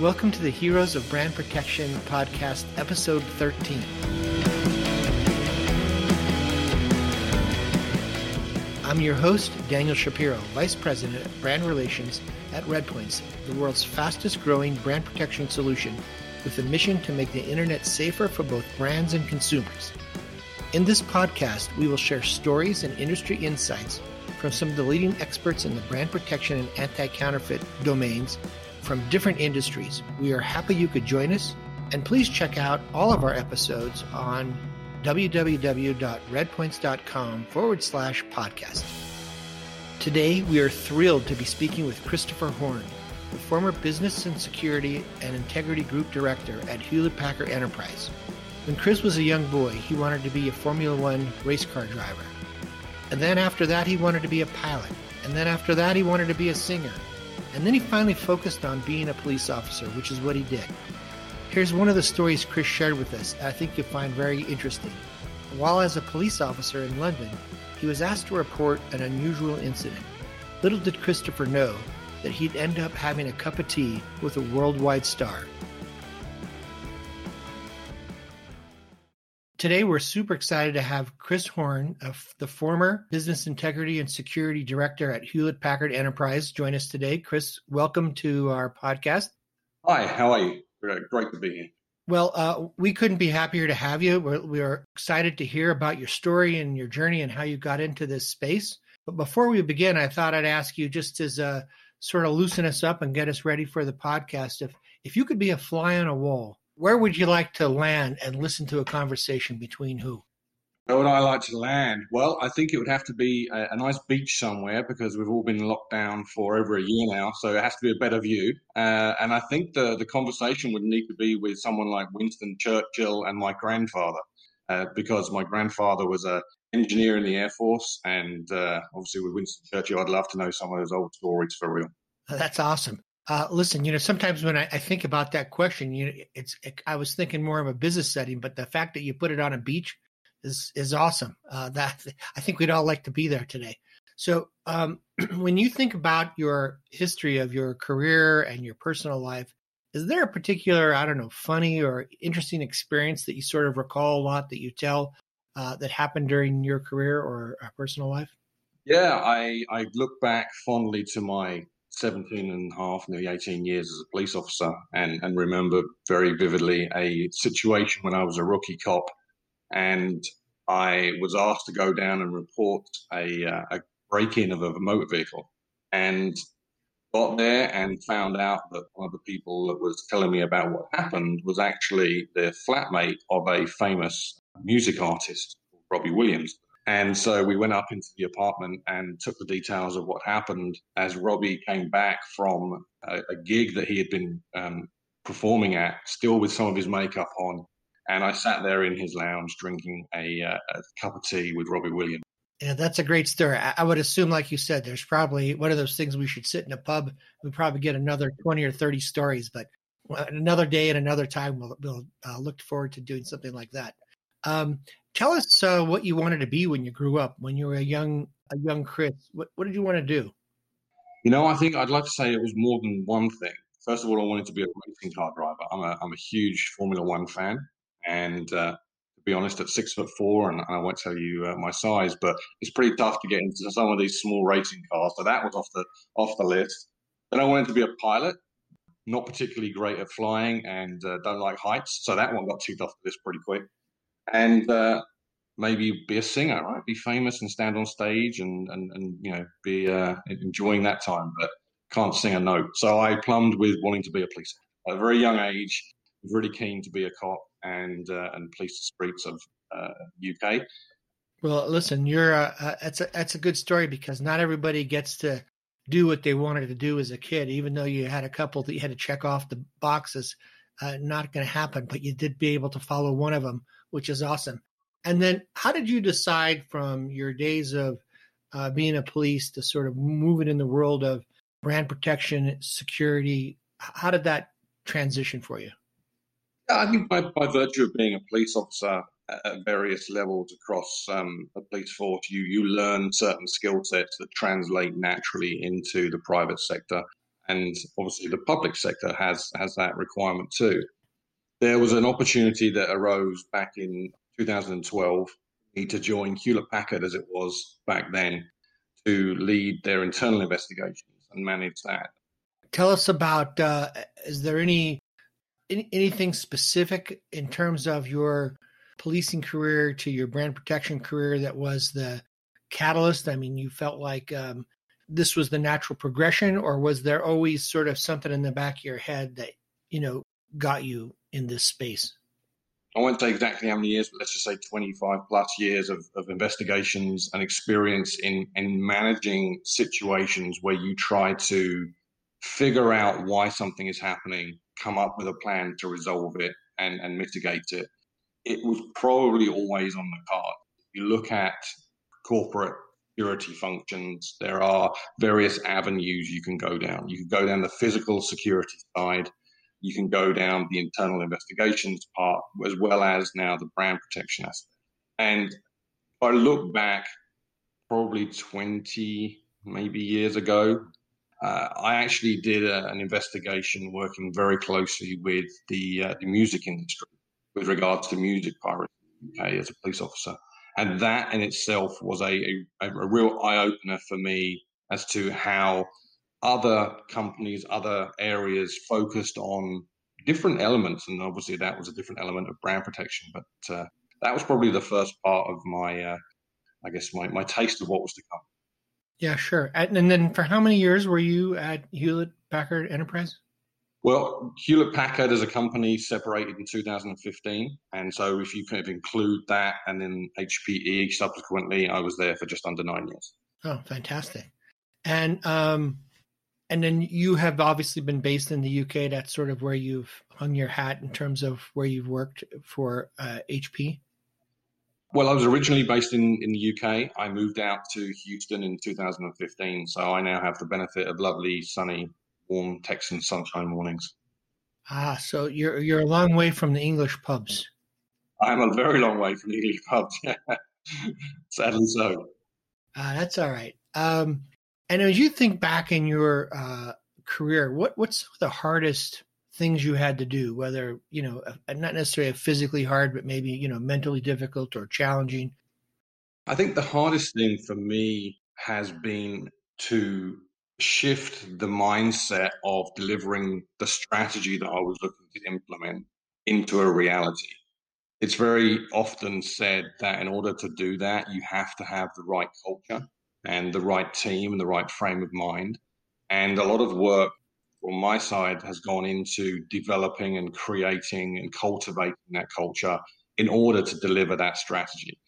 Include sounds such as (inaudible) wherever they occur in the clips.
Welcome to the Heroes of Brand Protection podcast, episode 13. I'm your host, Daniel Shapiro, Vice President of Brand Relations at Redpoints, the world's fastest growing brand protection solution with a mission to make the internet safer for both brands and consumers. In this podcast, we will share stories and industry insights from some of the leading experts in the brand protection and anti counterfeit domains from different industries. We are happy you could join us, and please check out all of our episodes on www.redpoints.com forward slash podcast. Today, we are thrilled to be speaking with Christopher Horn, the former Business and Security and Integrity Group Director at Hewlett Packard Enterprise. When Chris was a young boy, he wanted to be a Formula One race car driver. And then after that, he wanted to be a pilot. And then after that, he wanted to be a singer. And then he finally focused on being a police officer, which is what he did. Here's one of the stories Chris shared with us, I think you'll find very interesting. While as a police officer in London, he was asked to report an unusual incident. Little did Christopher know that he'd end up having a cup of tea with a worldwide star. Today, we're super excited to have Chris Horn, the former Business Integrity and Security Director at Hewlett Packard Enterprise, join us today. Chris, welcome to our podcast. Hi, how are you? Great to be here. Well, uh, we couldn't be happier to have you. We're, we're excited to hear about your story and your journey and how you got into this space. But before we begin, I thought I'd ask you just as a sort of loosen us up and get us ready for the podcast. If if you could be a fly on a wall, where would you like to land and listen to a conversation between who? Where would I like to land? Well, I think it would have to be a, a, nice beach somewhere because we've all been locked down for over a year now, so it has to be a better view. Uh, and I think the the conversation would need to be with someone like Winston Churchill and my grandfather, uh, because my grandfather was a engineer in the Air Force, and uh, obviously with Winston Churchill, I'd love to know some of those old stories for real. That's awesome. Uh, listen, you know, sometimes when I, I, think about that question, you know, it's it, I was thinking more of a business setting, but the fact that you put it on a beach is is awesome. Uh, that (laughs) I think we'd all like to be there today. So, um, (clears throat) when you think about your history of your career and your personal life, is there a particular I don't know funny or interesting experience that you sort of recall a lot that you tell uh, that happened during your career or personal life? Yeah, I I look back fondly to my 17 and a half, nearly 18 years as a police officer, and, and remember very vividly a situation when I was a rookie cop and I was asked to go down and report a, uh, a break in of a motor vehicle. And got there and found out that one of the people that was telling me about what happened was actually the flatmate of a famous music artist, Robbie Williams. And so we went up into the apartment and took the details of what happened as Robbie came back from a, a gig that he had been um, performing at, still with some of his makeup on. And I sat there in his lounge drinking a, uh, a cup of tea with Robbie Williams. Yeah, that's a great story. I would assume, like you said, there's probably one of those things we should sit in a pub. We probably get another 20 or 30 stories, but another day and another time, we'll, we'll uh, look forward to doing something like that. Um, tell us uh, what you wanted to be when you grew up, when you were a young a young Chris. What what did you want to do? You know, I think I'd like to say it was more than one thing. First of all, I wanted to be a racing car driver. I'm a I'm a huge Formula One fan, and uh, to be honest, at six foot four, and I won't tell you uh, my size, but it's pretty tough to get into some of these small racing cars. So that was off the off the list. Then I wanted to be a pilot. Not particularly great at flying, and uh, don't like heights, so that one got ticked off the list pretty quick and uh, maybe be a singer, right? Be famous and stand on stage and and, and you know be uh, enjoying that time, but can't sing a note. So I plumbed with wanting to be a police at a very young age. Really keen to be a cop and uh, and police the streets of UK. Uh, well, listen, you're uh, uh, that's a that's a good story because not everybody gets to do what they wanted to do as a kid, even though you had a couple that you had to check off the boxes. Uh, not going to happen, but you did be able to follow one of them which is awesome. And then, how did you decide from your days of uh, being a police to sort of move it in the world of brand protection, security? How did that transition for you? I think by, by virtue of being a police officer at various levels across um, a police force, you you learn certain skill sets that translate naturally into the private sector. and obviously the public sector has has that requirement too. There was an opportunity that arose back in 2012 to join Hewlett Packard as it was back then to lead their internal investigations and manage that. Tell us about uh, is there any, any anything specific in terms of your policing career to your brand protection career that was the catalyst? I mean, you felt like um, this was the natural progression, or was there always sort of something in the back of your head that you know got you in this space? I won't say exactly how many years, but let's just say 25 plus years of, of investigations and experience in, in managing situations where you try to figure out why something is happening, come up with a plan to resolve it and, and mitigate it. It was probably always on the card. You look at corporate security functions, there are various avenues you can go down. You can go down the physical security side, you can go down the internal investigations part, as well as now the brand protection aspect. And I look back probably 20, maybe years ago, uh, I actually did a, an investigation working very closely with the, uh, the music industry with regards to music piracy okay, as a police officer. And that in itself was a, a, a real eye opener for me as to how other companies, other areas focused on different elements. And obviously, that was a different element of brand protection. But uh, that was probably the first part of my, uh, I guess, my, my taste of what was to come. Yeah, sure. And then for how many years were you at Hewlett Packard Enterprise? Well, Hewlett Packard as a company separated in 2015. And so if you kind of include that and then HPE subsequently, I was there for just under nine years. Oh, fantastic. And, um, and then you have obviously been based in the UK. That's sort of where you've hung your hat in terms of where you've worked for uh, HP. Well, I was originally based in, in the UK. I moved out to Houston in 2015. So I now have the benefit of lovely, sunny warm Texan sunshine mornings. Ah, so you're you're a long way from the English pubs. I'm a very long way from the English pubs. (laughs) Sadly so. Uh, that's all right. Um, and as you think back in your uh, career, what what's some of the hardest things you had to do? Whether you know, not necessarily a physically hard, but maybe you know, mentally difficult or challenging. I think the hardest thing for me has been to shift the mindset of delivering the strategy that I was looking to implement into a reality. It's very often said that in order to do that, you have to have the right culture and the right team and the right frame of mind. And a lot of work from my side has gone into developing and creating and cultivating that culture in order to deliver that strategy.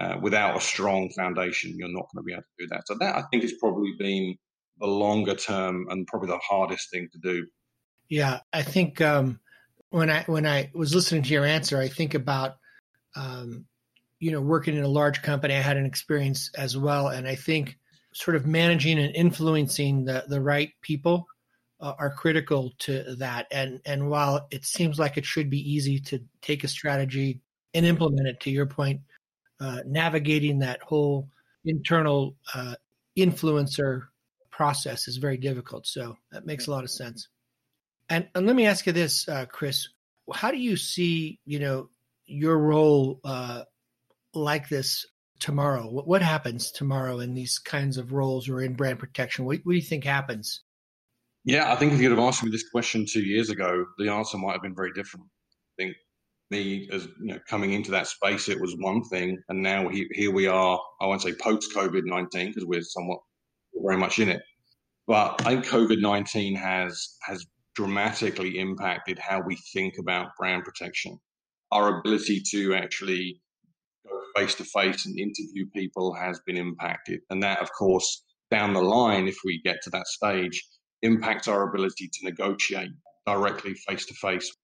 Uh, without a strong foundation, you're not going to be able to do that. So that I think has probably been the longer term and probably the hardest thing to do. Yeah, I think um, when I when I was listening to your answer, I think about um, you know working in a large company. I had an experience as well, and I think sort of managing and influencing the the right people uh, are critical to that. And and while it seems like it should be easy to take a strategy and implement it, to your point, uh, navigating that whole internal uh, influencer process is very difficult. So that makes a lot of sense. And, and let me ask you this, uh, Chris, how do you see, you know, your role uh, like this tomorrow? What, what, happens tomorrow in these kinds of roles or in brand protection? What, what do you think happens? Yeah, I think if you'd have asked me this question two years ago, the answer might have been very different. I think me as you know coming into that space, it was one thing, and now he, here we are. I won't say post COVID nineteen because we're somewhat very much in it. But I think COVID nineteen has has dramatically impacted how we think about brand protection. Our ability to actually go face to face and interview people has been impacted, and that, of course, down the line, if we get to that stage, impacts our ability to negotiate directly face to face.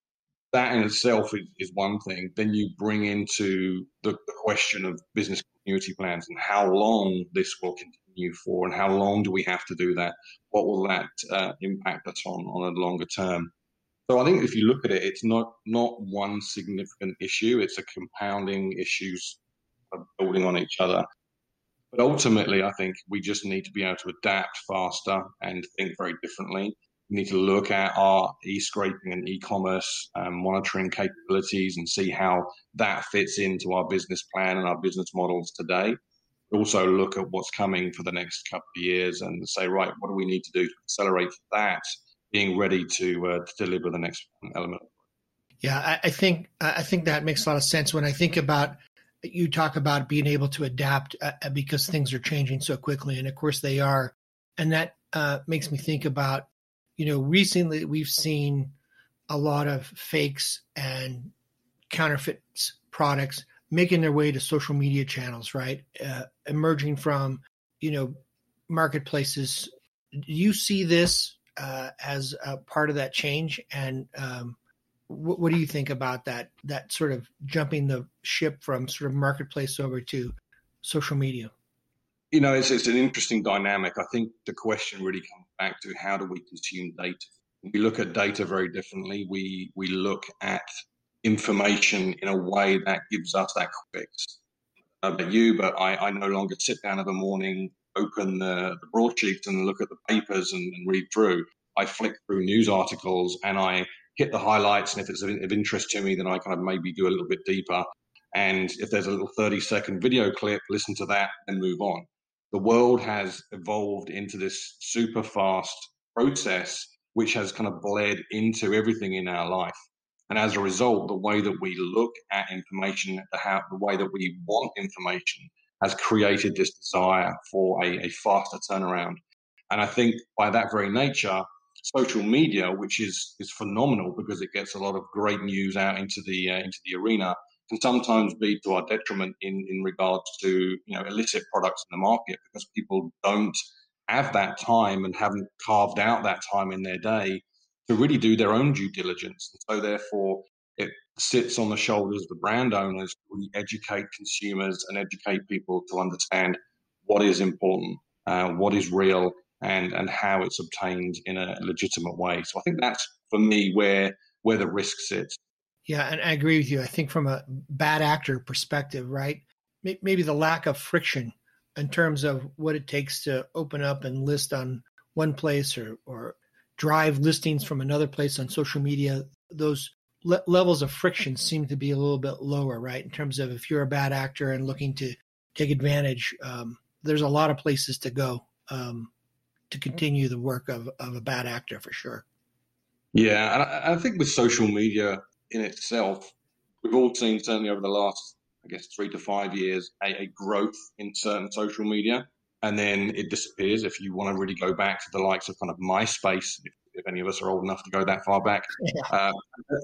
That in itself is, is one thing. Then you bring into the, the question of business continuity plans and how long this will continue for, and how long do we have to do that? What will that uh, impact us on on a longer term? So I think if you look at it, it's not not one significant issue. It's a compounding issues building on each other. But ultimately, I think we just need to be able to adapt faster and think very differently. We need to look at our e-scraping and e-commerce um, monitoring capabilities and see how that fits into our business plan and our business models today. Also look at what's coming for the next couple of years and say, right, what do we need to do to accelerate that, being ready to, uh, to deliver the next element. Yeah, I, I think I think that makes a lot of sense when I think about you talk about being able to adapt uh, uh, because things are changing so quickly, and of course they are, and that uh, makes me think about you know recently we've seen a lot of fakes and counterfeit products making their way to social media channels, right? Uh, emerging from you know marketplaces. Do you see this uh, as part of that change, and um, what, what do you think about that? That sort of jumping the ship from sort of marketplace over to social media. You know, it's, it's an interesting dynamic. I think the question really comes back to how do we consume data? We look at data very differently. We we look at information in a way that gives us that fix. About you, but I, I no longer sit down in the morning, open the, the broadsheet and look at the papers and, and read through. I flick through news articles and I hit the highlights, and if it's of interest to me, then I kind of maybe do a little bit deeper. And if there's a little 30 second video clip, listen to that and move on. The world has evolved into this super fast process, which has kind of bled into everything in our life. And as a result, the way that we look at information, the, how, the way that we want information, has created this desire for a, a faster turnaround. And I think by that very nature, social media, which is is phenomenal because it gets a lot of great news out into the uh, into the arena, can sometimes be to our detriment in in regards to you know illicit products in the market because people don't have that time and haven't carved out that time in their day to really do their own due diligence. And so therefore it sits on the shoulders of the brand owners We educate consumers and educate people to understand what is important, uh, what is real, and and how it's obtained in a legitimate way. So I think that's for me where where the risk sits. Yeah, and I agree with you. I think from a bad actor perspective, right? Maybe the lack of friction in terms of what it takes to open up and list on one place or or drive listings from another place on social media. Those le- levels of friction seem to be a little bit lower, right? In terms of if you're a bad actor and looking to take advantage, um, there's a lot of places to go. Um, to continue the work of, of a bad actor for sure. Yeah, I, I think with social media in itself, we've all seen certainly over the last, I guess, three to five years, a, a growth in certain social media, and then it disappears. If you want to really go back to the likes of kind of MySpace, if, any of us are old enough to go that far back, (laughs) yeah. uh,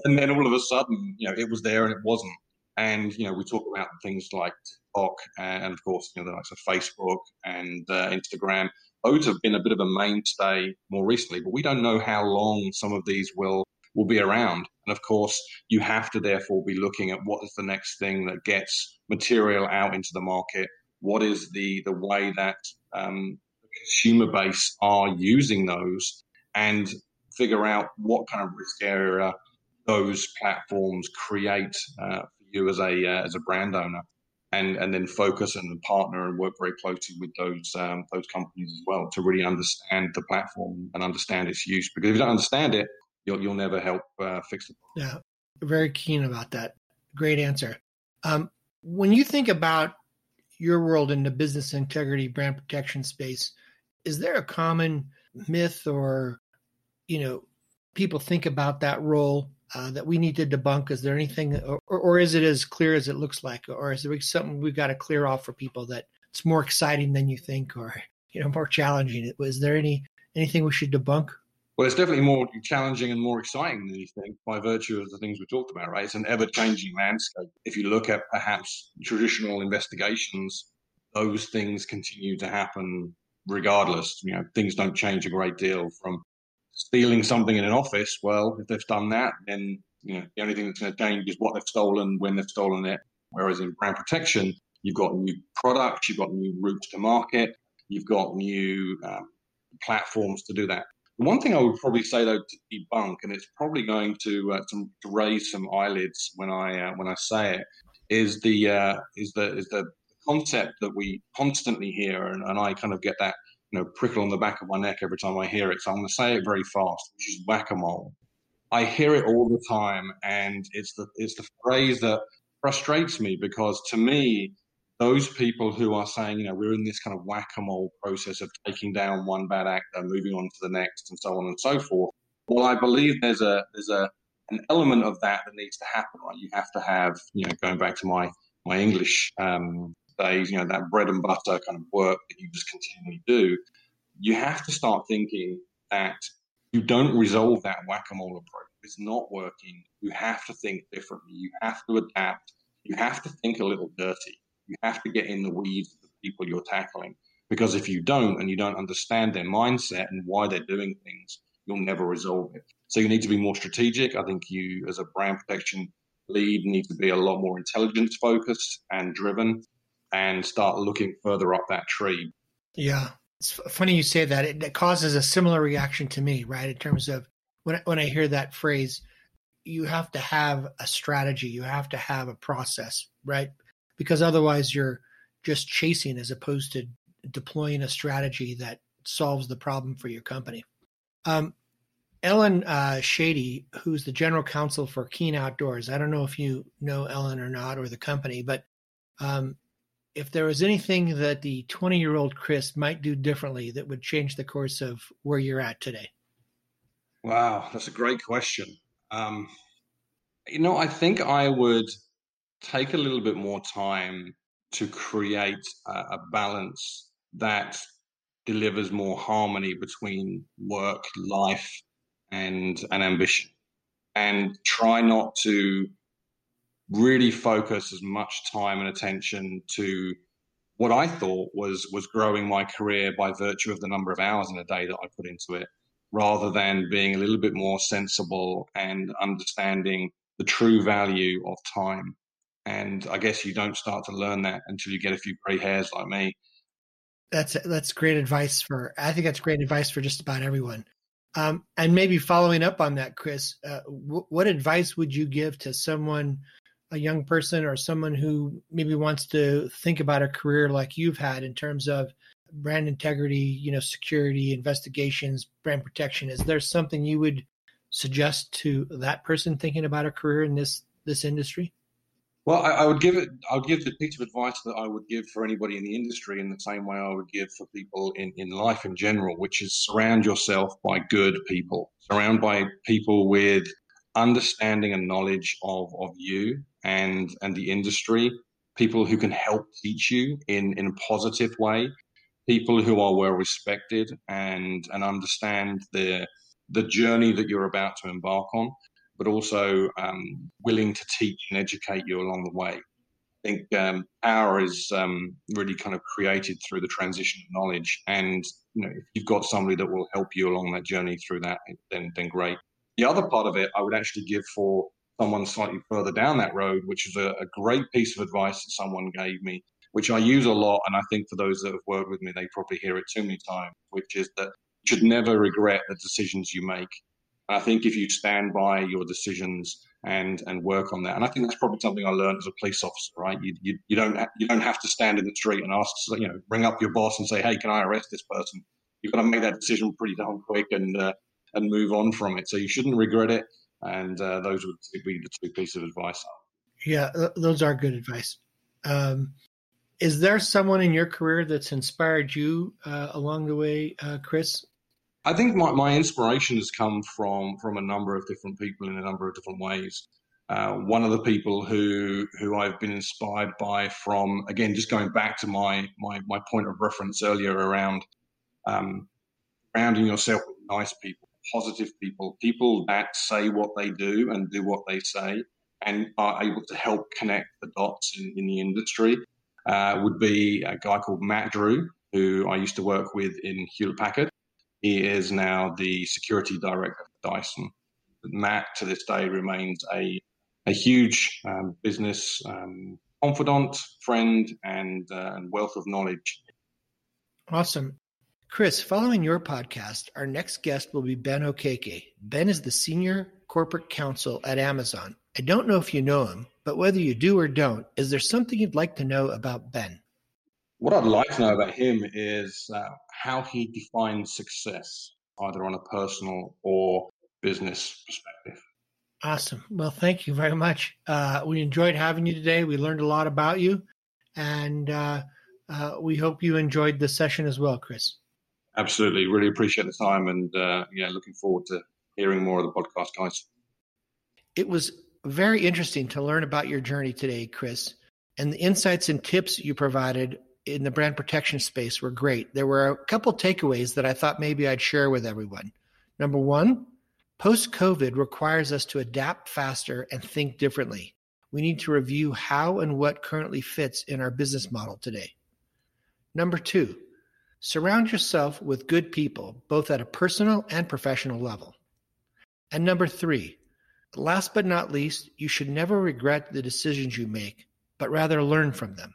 and then all of a sudden, you know, it was there and it wasn't. And you know, we talk about things like TikTok and, of course, you know, the likes of Facebook and uh, Instagram those have been a bit of a mainstay more recently, but we don't know how long some of these will will be around. And of course, you have to therefore be looking at what is the next thing that gets material out into the market. What is the the way that um, the consumer base are using those, and figure out what kind of risk area those platforms create uh, for you as a uh, as a brand owner and and then focus and partner and work very closely with those um, those companies as well to really understand the platform and understand its use. Because if you don't understand it, you'll you'll never help uh, fix it. Yeah, very keen about that. Great answer. Um, when you think about your world in the business integrity brand protection space, is there a common myth or you know people think about that role uh, that we need to debunk? Is there anything, or, or is it as clear as it looks like, or is there something we've got to clear off for people that it's more exciting than you think, or you know more challenging? Was there any anything we should debunk? Well, it's definitely more challenging and more exciting than you think by virtue of the things we talked about, right? It's an ever changing landscape. If you look at perhaps traditional investigations, those things continue to happen regardless. You know, things don't change a great deal from stealing something in an office, well, if they've done that, then you know the only thing that's going to change is what they've stolen, when they've stolen it. Whereas in brand protection, you've got new products, you've got new routes to market, you've got new um, platforms to do that. The one thing I would probably say though to debunk, and it's probably going to uh, to, to, raise some eyelids when I uh, when I say it, is the uh, is the is the concept that we constantly hear, and, and I kind of get that you know prickle on the back of my neck every time I hear it. So I'm going to say it very fast, which is whack a mole. I hear it all the time, and it's the it's the phrase that frustrates me because to me, those people who are saying, you know, we're in this kind of whack a mole process of taking down one bad actor, moving on to the next, and so on and so forth. Well, I believe there's a there's a an element of that that needs to happen. Right, you have to have, you know, going back to my my English um, days, you know, that bread and butter kind of work that you just continually do. You have to start thinking that you don't resolve that whack a mole approach. It's not working. You have to think differently. You have to adapt. You have to think a little dirty. You have to get in the weeds of the people you're tackling. Because if you don't and you don't understand their mindset and why they're doing things, you'll never resolve it. So you need to be more strategic. I think you, as a brand protection lead, need to be a lot more intelligence focused and driven and start looking further up that tree. Yeah. It's funny you say that. It, it causes a similar reaction to me, right? In terms of when, when I hear that phrase, you have to have a strategy, you have to have a process, right? Because otherwise you're just chasing as opposed to deploying a strategy that solves the problem for your company. Um, Ellen uh, Shady, who's the general counsel for Keen Outdoors, I don't know if you know Ellen or not or the company, but um, if there was anything that the 20 year old Chris might do differently that would change the course of where you're at today? Wow, that's a great question. Um, you know, I think I would take a little bit more time to create a, a balance that delivers more harmony between work, life, and and ambition, and try not to really focus as much time and attention to what I thought was was growing my career by virtue of the number of hours in a day that I put into it, rather than being a little bit more sensible and understanding the true value of time. And I guess you don't start to learn that until you get a few gray hairs like me. That's that's great advice for. I think that's great advice for just about everyone. Um, and maybe following up on that, Chris, uh, w- what advice would you give to someone a young person or someone who maybe wants to think about a career like you've had in terms of brand integrity, you know, security, investigations, brand protection, is there something you would suggest to that person thinking about a career in this this industry? Well, I, I, would give it. I would give the piece of advice that I would give for anybody in the industry in the same way I would give for people in, in life in general, which is surround yourself by good people. Surround by people with understanding and knowledge of, of you and and the industry, people who can help teach you in, in a positive way, people who are well respected and and understand the the journey that you're about to embark on, but also um, willing to teach and educate you along the way. I think um, is um, really kind of created through the transition of knowledge, and you know if you've got somebody that will help you along that journey through that, then then great. The other part of it, I would actually give for someone slightly further down that road, which is a, a great piece of advice that someone gave me, which I use a lot. And I think for those that have worked with me, they probably hear it too many times, which is that you should never regret the decisions you make. I think if you stand by your decisions and and work on that, and I think that's probably something I learned as a police officer, right? You you, you don't ha- you don't have to stand in the street and ask, you know, bring up your boss and say, hey, can I arrest this person? You've got to make that decision pretty darn quick and uh, and move on from it. So you shouldn't regret it. And uh, those would be the two pieces of advice. Yeah, those are good advice. Um, is there someone in your career that's inspired you uh, along the way, uh, Chris? I think my, my inspiration has come from from a number of different people in a number of different ways. Uh, one of the people who who I've been inspired by from again just going back to my my my point of reference earlier around um, surrounding yourself with nice people positive people, people that say what they do and do what they say and are able to help connect the dots in, in the industry uh, would be a guy called Matt Drew, who I used to work with in Hewlett Packard. He is now the security director for Dyson. Matt, to this day, remains a, a huge um, business um, confidant, friend, and, uh, and wealth of knowledge. Awesome. Chris, following your podcast, our next guest will be Ben Okeke. Ben is the senior corporate counsel at Amazon. I don't know if you know him, but whether you do or don't, is there something you'd like to know about Ben? What I'd like to know about him is uh, how he defines success, either on a personal or business perspective. Awesome. Well, thank you very much. Uh, we enjoyed having you today. We learned a lot about you, and uh, uh, we hope you enjoyed the session as well, Chris. Absolutely. Really appreciate the time, and uh, yeah, looking forward to hearing more of the podcast, guys. It was very interesting to learn about your journey today, Chris, and the insights and tips you provided in the brand protection space were great. There were a couple takeaways that I thought maybe I'd share with everyone. Number one, post COVID requires us to adapt faster and think differently. We need to review how and what currently fits in our business model today. Number two, surround yourself with good people, both at a personal and professional level. And number three, last but not least, you should never regret the decisions you make, but rather learn from them.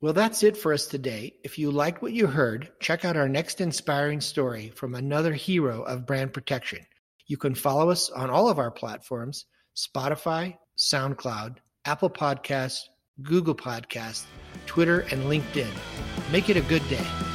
Well, that's it for us today. If you liked what you heard, check out our next inspiring story from another hero of brand protection. You can follow us on all of our platforms Spotify, SoundCloud, Apple Podcasts, Google Podcasts, Twitter, and LinkedIn. Make it a good day.